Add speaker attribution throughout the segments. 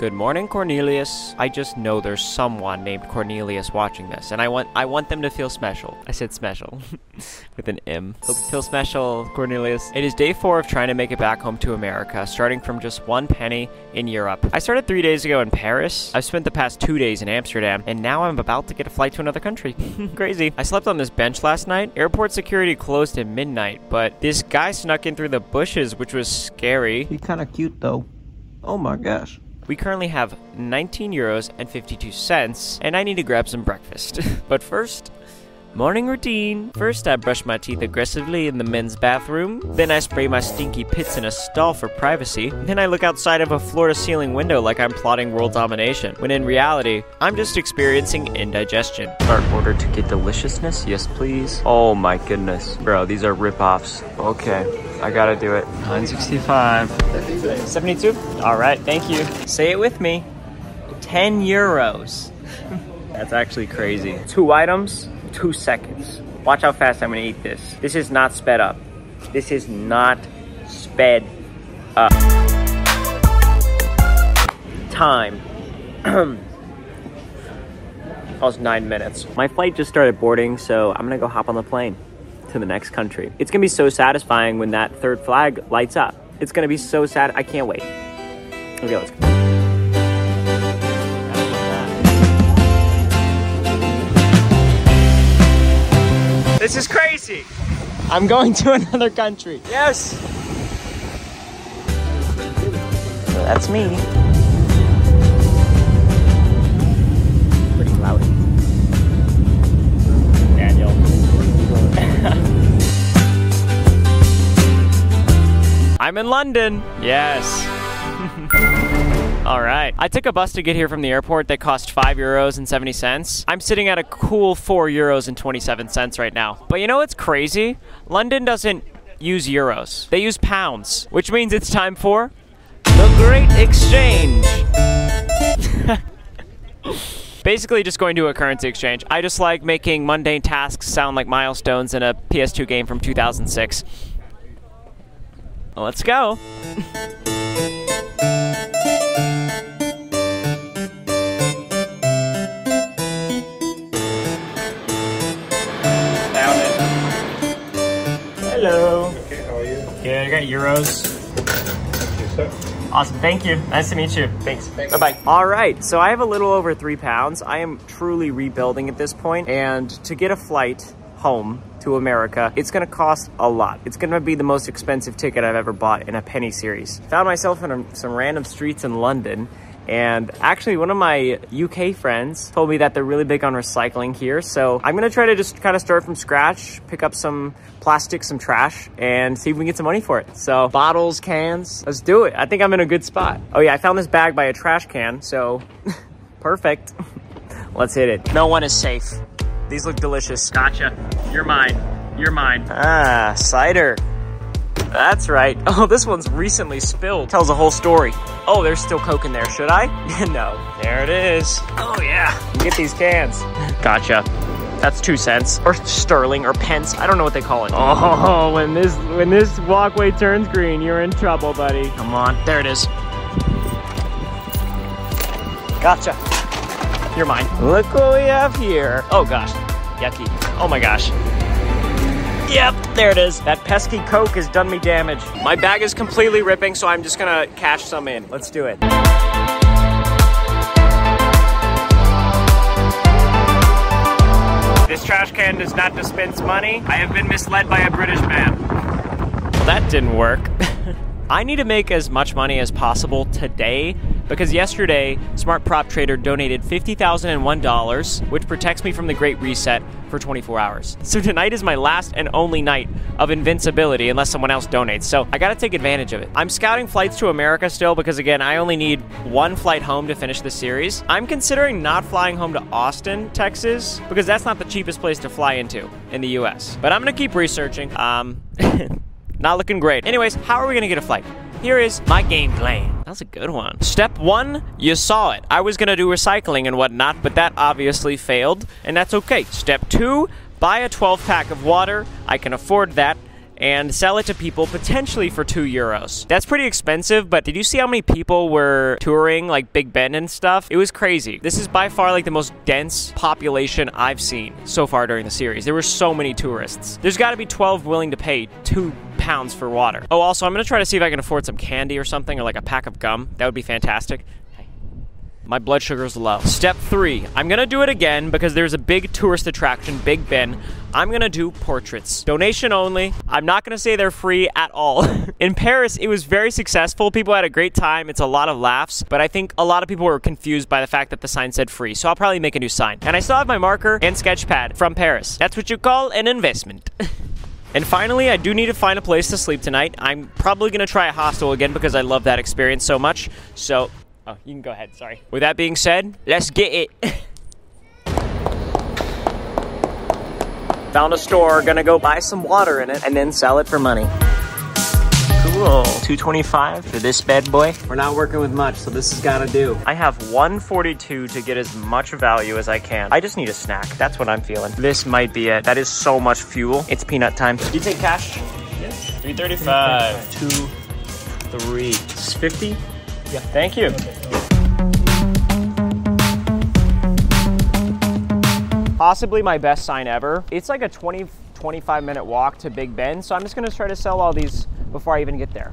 Speaker 1: Good morning, Cornelius. I just know there's someone named Cornelius watching this, and I want I want them to feel special. I said special with an M. Hope you feel special, Cornelius. It is day four of trying to make it back home to America, starting from just one penny in Europe. I started three days ago in Paris. I've spent the past two days in Amsterdam, and now I'm about to get a flight to another country. Crazy. I slept on this bench last night. Airport security closed at midnight, but this guy snuck in through the bushes, which was scary.
Speaker 2: He's kind of cute though. Oh my gosh.
Speaker 1: We currently have 19 euros and 52 cents, and I need to grab some breakfast. but first, morning routine. First, I brush my teeth aggressively in the men's bathroom. Then, I spray my stinky pits in a stall for privacy. Then, I look outside of a floor to ceiling window like I'm plotting world domination, when in reality, I'm just experiencing indigestion. Start order to get deliciousness? Yes, please. Oh my goodness. Bro, these are rip-offs. Okay. I gotta do it. 965. 72? Alright, thank you. Say it with me 10 euros. That's actually crazy. Two items, two seconds. Watch how fast I'm gonna eat this. This is not sped up. This is not sped up. Time. Almost nine minutes. My flight just started boarding, so I'm gonna go hop on the plane to the next country. It's gonna be so satisfying when that third flag lights up. It's gonna be so sad. I can't wait. Okay, let's go. This is crazy. I'm going to another country. Yes. So that's me. Pretty cloudy. I'm in London. Yes. All right. I took a bus to get here from the airport that cost 5 euros and 70 cents. I'm sitting at a cool 4 euros and 27 cents right now. But you know what's crazy? London doesn't use euros. They use pounds, which means it's time for the Great Exchange. Basically, just going to a currency exchange. I just like making mundane tasks sound like milestones in a PS2 game from 2006. Well, let's go. Found it. Hello.
Speaker 3: Okay, how are you?
Speaker 1: Yeah, I got euros.
Speaker 3: Yes, sir.
Speaker 1: Awesome. Thank you. Nice to meet you. Thanks. Bye bye. All right. So I have a little over three pounds. I am truly rebuilding at this point, and to get a flight home to America, it's to cost a lot. It's to be the most expensive ticket I've ever bought in a penny series. Found myself in a, some random streets in London. And actually, one of my UK friends told me that they're really big on recycling here. So I'm gonna try to just kind of start from scratch, pick up some plastic, some trash, and see if we can get some money for it. So bottles, cans, let's do it. I think I'm in a good spot. Oh yeah, I found this bag by a trash can, so perfect. let's hit it. No one is safe. These look delicious. Gotcha. You're mine. You're mine. Ah, cider. That's right. Oh, this one's recently spilled. Tells a whole story. Oh, there's still Coke in there. Should I? no. There it is. Oh, yeah. Get these cans. Gotcha. That's two cents. Or sterling or pence. I don't know what they call it. Oh, when this when this walkway turns green, you're in trouble, buddy. Come on. There it is. Gotcha. You're mine. Look what we have here. Oh gosh. Yucky. Oh my gosh. Yep, there it is. That pesky Coke has done me damage. My bag is completely ripping, so I'm just gonna cash some in. Let's do it. This trash can does not dispense money. I have been misled by a British man. Well, that didn't work. I need to make as much money as possible today because yesterday Smart Prop Trader donated $50,001, which protects me from the Great Reset for 24 hours. So tonight is my last and only night of invincibility unless someone else donates. So I got to take advantage of it. I'm scouting flights to America still because again, I only need one flight home to finish the series. I'm considering not flying home to Austin, Texas because that's not the cheapest place to fly into in the US. But I'm going to keep researching. Um Not looking great. Anyways, how are we gonna get a flight? Here is my game plan. That's a good one. Step one, you saw it. I was gonna do recycling and whatnot, but that obviously failed, and that's okay. Step two, buy a 12 pack of water. I can afford that. and sell it to people potentially for two euros. That's pretty expensive, but did you see how many people were touring like Big Ben and stuff? It was crazy. This is by far like the most dense population I've seen so far during the series. There were so many tourists. There's got to be 12 willing to pay two pounds for water. Oh, also, I'm gonna try to see if I can afford some candy or something or like a pack of gum. That would be fantastic. My blood sugar is low. Step three, I'm gonna do it again because there's a big tourist attraction, Big Ben. I'm gonna do portraits. Donation only. I'm not gonna say they're free at all. In Paris, it was very successful. People had a great time. It's a lot of laughs, but I think a lot of people were confused by the fact that the sign said free. So I'll probably make a new sign. And I still have my marker and sketch pad from Paris. That's what you call an investment. And finally, I do need to find a place to sleep tonight. I'm probably going to try a hostel again because I love that experience so much. So, oh, you can go ahead, sorry. With that being said, let's get it. Found a store, gonna go buy some water in it and then sell it for money. Cool. 225 for this bad boy.
Speaker 2: We're not working with much, so this has got to do.
Speaker 1: I have 142 to get as much value as I can. I just need a snack. That's what I'm feeling. This might be it. That is so much fuel. It's peanut time. Do you take cash? Yes. 335. Two, three. 50? Yeah. Thank you. Possibly my best sign ever. It's like a 20, 25 minute walk to Big Ben, so I'm just gonna try to sell all these before I even get there.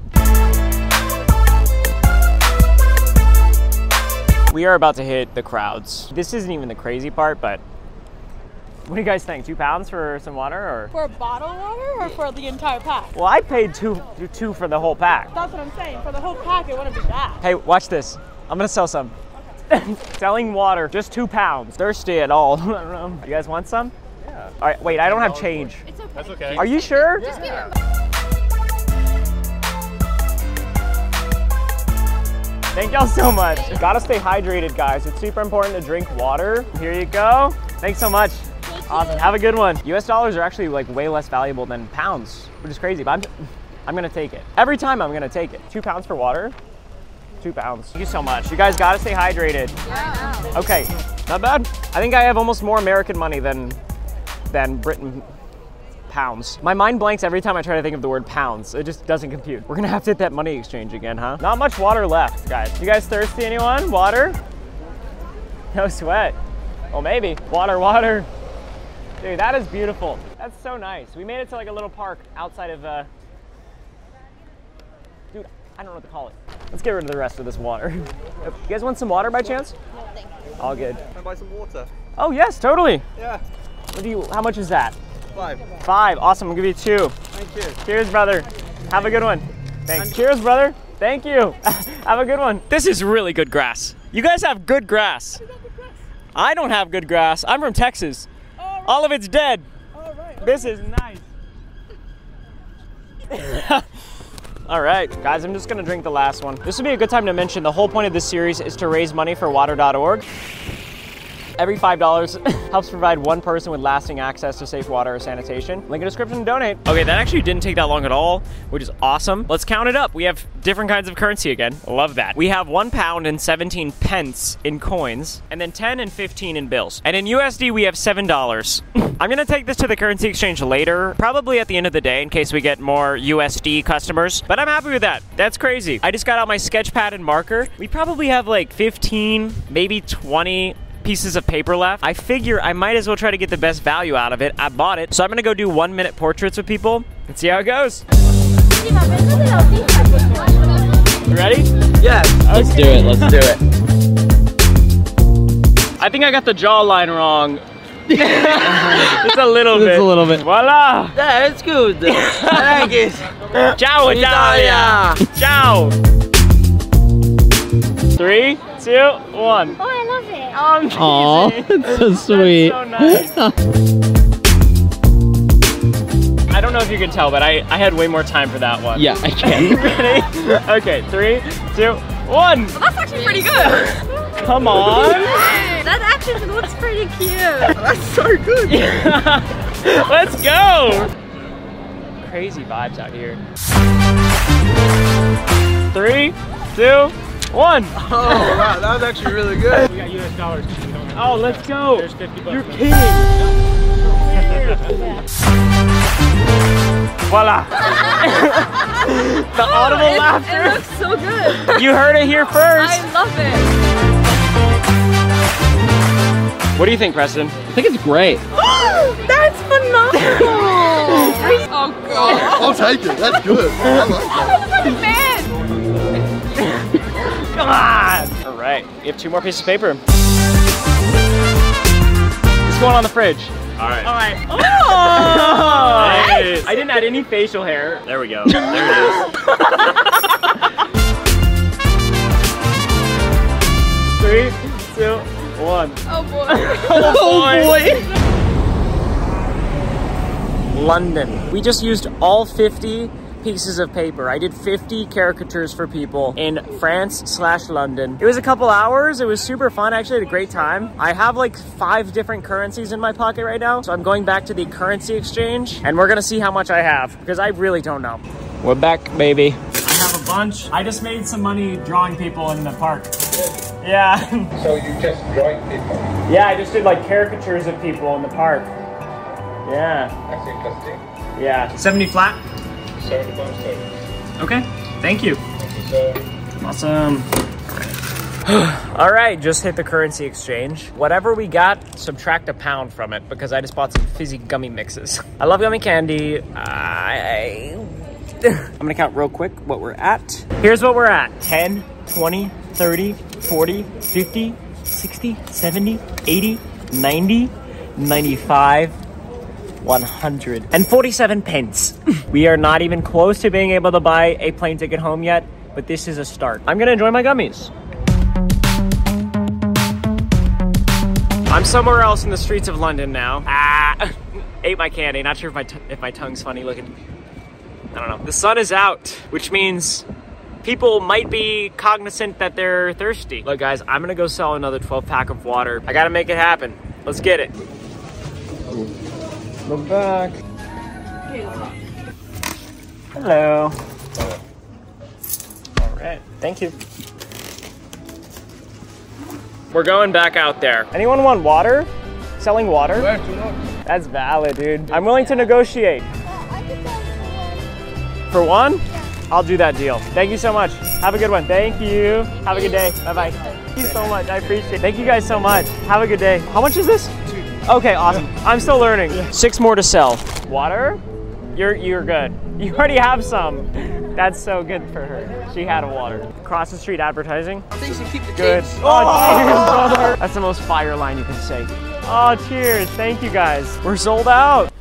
Speaker 1: We are about to hit the crowds. This isn't even the crazy part, but what do you guys think? Two pounds for some water, or?
Speaker 4: For a bottle of water or for the entire pack?
Speaker 1: Well, I paid two two for the whole pack.
Speaker 4: That's what I'm saying. For the whole pack, it wouldn't be bad.
Speaker 1: Hey, watch this. I'm gonna sell some. Selling water, just two pounds. Thirsty at all? I don't know. You guys want some? Yeah. All right. Wait, I don't have change.
Speaker 4: It's okay.
Speaker 3: That's okay.
Speaker 1: Are you sure?
Speaker 4: Just give him.
Speaker 1: Thank y'all so much. Gotta stay hydrated, guys. It's super important to drink water. Here you go. Thanks so much. Awesome. Have a good one. US dollars are actually like way less valuable than pounds, which is crazy, but I'm, I'm gonna take it. Every time I'm gonna take it. Two pounds for water. Two pounds. Thank you so much. You guys gotta stay hydrated.
Speaker 4: Yeah.
Speaker 1: Okay, not bad. I think I have almost more American money than than Britain pounds. My mind blanks every time I try to think of the word pounds. It just doesn't compute. We're gonna have to hit that money exchange again, huh? Not much water left, guys. You guys thirsty, anyone? Water? No sweat. Well, maybe. Water, water. Dude, that is beautiful. That's so nice. We made it to like a little park outside of, uh... Dude, I don't know what to call it. Let's get rid of the rest of this water. you guys want some water by chance? All good.
Speaker 5: Can I buy some water?
Speaker 1: Oh yes, totally.
Speaker 5: Yeah,
Speaker 1: What do you? How much is that?
Speaker 5: five.
Speaker 1: Five. Awesome. I'll give you two.
Speaker 5: Thank you.
Speaker 1: Cheers, brother. Have a good one. Thanks. Cheers, brother. Thank you. have a good one. This is really good grass. You guys have good grass. I don't have good grass. I'm from Texas. All of it's dead. Alright. This is nice. All right, guys, I'm just gonna drink the last one. This would be a good time to mention the whole point of this series is to raise money for water.org. Every $5 helps provide one person with lasting access to safe water or sanitation. Link in description to donate. Okay, that actually didn't take that long at all, which is awesome. Let's count it up. We have different kinds of currency again. Love that. We have one pound and 17 pence in coins, and then 10 and 15 in bills. And in USD, we have $7. I'm gonna take this to the currency exchange later, probably at the end of the day in case we get more USD customers, but I'm happy with that. That's crazy. I just got out my sketch pad and marker. We probably have like 15, maybe 20 pieces of paper left. I figure I might as well try to get the best value out of it. I bought it. So I'm gonna go do one minute portraits with people and see how it goes. You ready?
Speaker 2: Yeah.
Speaker 1: Let's
Speaker 2: do it. Let's do it.
Speaker 1: I think I got the jawline wrong. Just a little bit.
Speaker 2: Just a little bit.
Speaker 1: Voila!
Speaker 2: Yeah, it's good. I like it.
Speaker 1: Ciao, Italia! Ciao! Three, two, one.
Speaker 4: Oh, I love.
Speaker 2: Aw, it's so sweet.
Speaker 1: so nice. I don't know if you can tell, but I, I had way more time for that one.
Speaker 2: yeah, I can.
Speaker 1: Ready? Okay, three, two, one.
Speaker 4: That's actually pretty good.
Speaker 1: Come on.
Speaker 4: that actually looks pretty cute.
Speaker 5: That's so good.
Speaker 1: Let's go. Crazy vibes out here. Three, two, one.
Speaker 5: Oh wow, that was actually really good.
Speaker 3: We got US dollars. We don't
Speaker 1: Oh, let's go.
Speaker 3: There's 50 bucks.
Speaker 1: You're
Speaker 3: left.
Speaker 1: kidding. Weird. Voila. the oh, audible
Speaker 4: it,
Speaker 1: laughter.
Speaker 4: It looks so good.
Speaker 1: You heard it here first.
Speaker 4: I love it.
Speaker 1: What do you think, Preston?
Speaker 2: I think it's great.
Speaker 4: That's phenomenal. oh god.
Speaker 5: I'll take it. That's good. I like that.
Speaker 4: I'm a fan.
Speaker 1: Come on! All right, we have two more pieces of paper. It's going on the fridge. All right. All right. Oh! I didn't add any facial hair. There we go. There it is. Three, two, one.
Speaker 4: Oh boy.
Speaker 1: Oh, oh boy! London. We just used all 50 pieces of paper. I did 50 caricatures for people in France slash London. It was a couple hours. It was super fun. I actually had a great time. I have like five different currencies in my pocket right now. So I'm going back to the currency exchange and we're gonna see how much I have because I really don't know. We're back, baby. I have a bunch. I just made some money drawing people in the park. Yeah.
Speaker 3: So you just drawing people.
Speaker 1: yeah, I just did like caricatures of people in the park. Yeah.
Speaker 3: That's interesting.
Speaker 1: Yeah. 70 flat?
Speaker 3: 75 service.
Speaker 1: Okay. Thank you.
Speaker 3: Thank you.
Speaker 1: Awesome. All right, just hit the currency exchange. Whatever we got, subtract a pound from it because I just bought some fizzy gummy mixes. I love gummy candy. I... I'm gonna count real quick what we're at. Here's what we're at 10, 20, 30, 40, 50, 60, 70, 80, 90, 95, 147 pence. we are not even close to being able to buy a plane ticket home yet, but this is a start. I'm gonna enjoy my gummies. I'm somewhere else in the streets of London now. Ah, ate my candy. Not sure if my t- if my tongue's funny looking. I don't know. The sun is out, which means people might be cognizant that they're thirsty. Look, guys, I'm gonna go sell another 12 pack of water. I gotta make it happen. Let's get it. Look back. Hello. All right. Thank you. We're going back out there. Anyone want water? Selling water? That's valid, dude. I'm willing to negotiate. For one? I'll do that deal. Thank you so much. Have a good one. Thank you. Have a good day. Bye bye. Thank you so much. I appreciate it. Thank you guys so much. Have a good day. How much is this? Okay, awesome. I'm still learning. Six more to sell. Water? You're you're good. You already have some. That's so good for her. She had a water. Cross the street advertising.
Speaker 2: I think you should keep the
Speaker 1: Good.
Speaker 2: change.
Speaker 1: Oh, oh, cheers, brother. That's the most fire line you can say. Oh, cheers. Thank you, guys. We're sold out.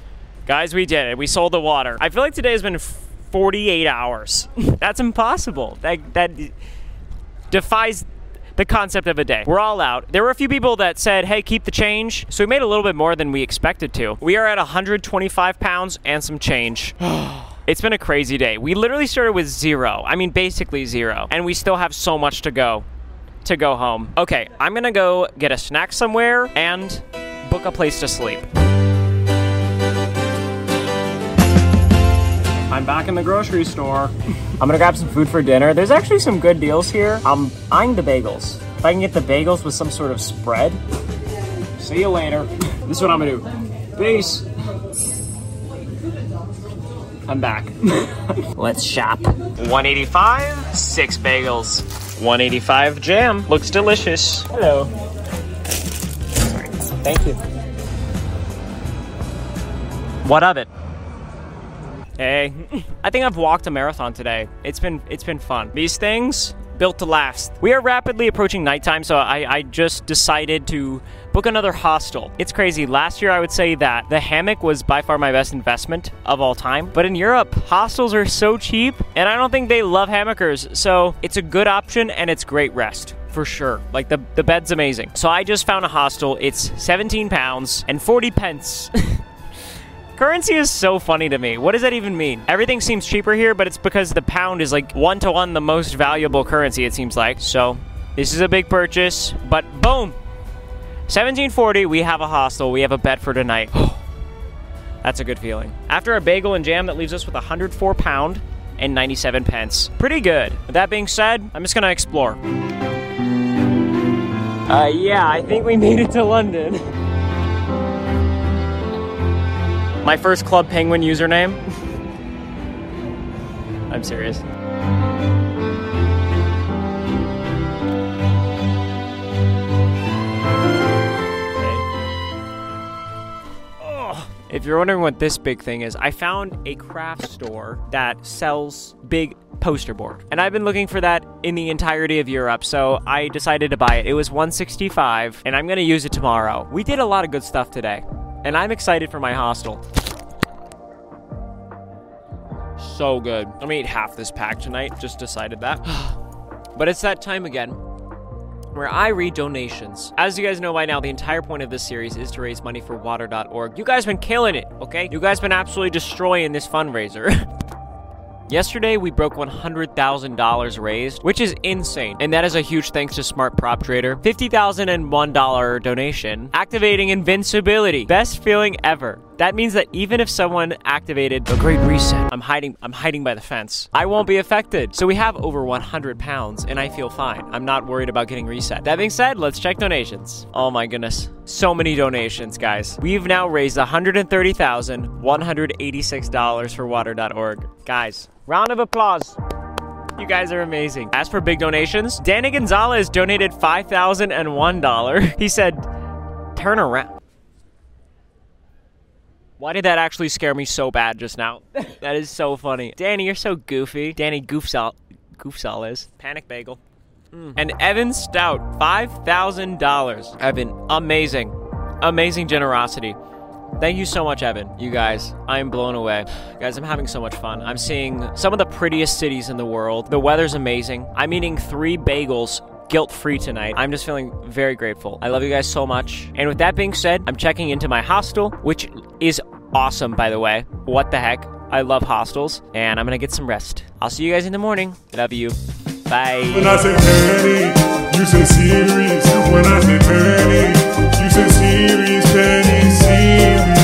Speaker 1: Guys, we did it. We sold the water. I feel like today has been 48 hours. That's impossible. That that defies the concept of a day. We're all out. There were a few people that said, hey, keep the change. So we made a little bit more than we expected to. We are at 125 pounds and some change. It's been a crazy day. We literally started with zero. I mean, basically zero. And we still have so much to go to go home. Okay, I'm gonna go get a snack somewhere and book a place to sleep. I'm back in the grocery store. I'm gonna grab some food for dinner. There's actually some good deals here. I'm eyeing the bagels. If I can get the bagels with some sort of spread, see you later. This is what I'm gonna do. Peace. I'm back. Let's shop. 185, six bagels. 185 jam. Looks delicious. Hello. Thank you. What of it? Hey, I think I've walked a marathon today. It's been it's been fun. These things built to last. We are rapidly approaching nighttime, so I, I just decided to book another hostel. It's crazy. Last year, I would say that the hammock was by far my best investment of all time. But in Europe, hostels are so cheap, and I don't think they love hammockers. So it's a good option and it's great rest. For sure. Like the, the bed's amazing. So I just found a hostel. It's 17 pounds and 40 pence. Currency is so funny to me. What does that even mean? Everything seems cheaper here, but it's because the pound is like one to one the most valuable currency, it seems like. So, this is a big purchase, but boom! 1740, we have a hostel, we have a bed for tonight. That's a good feeling. After a bagel and jam, that leaves us with 104 pound and 97 pence. Pretty good. With that being said, I'm just gonna explore. Uh, yeah, I think we made it to London. My first Club Penguin username. I'm serious. If you're wondering what this big thing is, I found a craft store that sells big poster board. And I've been looking for that in the entirety of Europe, so I decided to buy it. It was 165 and I'm going to use it tomorrow. We did a lot of good stuff today, and I'm excited for my hostel. So good. I'm gonna eat half this pack tonight. Just decided that. but it's that time again where I read donations. As you guys know by now, the entire point of this series is to raise money for water.org. You guys been killing it, okay? You guys been absolutely destroying this fundraiser. Yesterday, we broke $100,000 raised, which is insane. And that is a huge thanks to Smart Prop Trader. $50,001 donation, activating invincibility. Best feeling ever. That means that even if someone activated the Great Reset, I'm hiding I'm hiding by the fence. I won't be affected. So we have over 100 pounds and I feel fine. I'm not worried about getting reset. That being said, let's check donations. Oh my goodness. So many donations, guys. We've now raised $130,186 for water.org. Guys, round of applause. You guys are amazing. As for big donations, Danny Gonzalez donated $5,001. He said, turn around. Why did that actually scare me so bad just now? that is so funny. Danny, you're so goofy. Danny Goofsall, Goofsall is. Panic Bagel. Mm. And Evan Stout, $5,000. Evan, amazing. Amazing generosity. Thank you so much, Evan. You guys, I'm blown away. Guys, I'm having so much fun. I'm seeing some of the prettiest cities in the world. The weather's amazing. I'm eating three bagels guilt free tonight. I'm just feeling very grateful. I love you guys so much. And with that being said, I'm checking into my hostel, which is awesome, by the way. What the heck? I love hostels, and I'm gonna get some rest. I'll see you guys in the morning. Love you. Bye.
Speaker 6: When I say penny, you say. When I say penny, you say penny.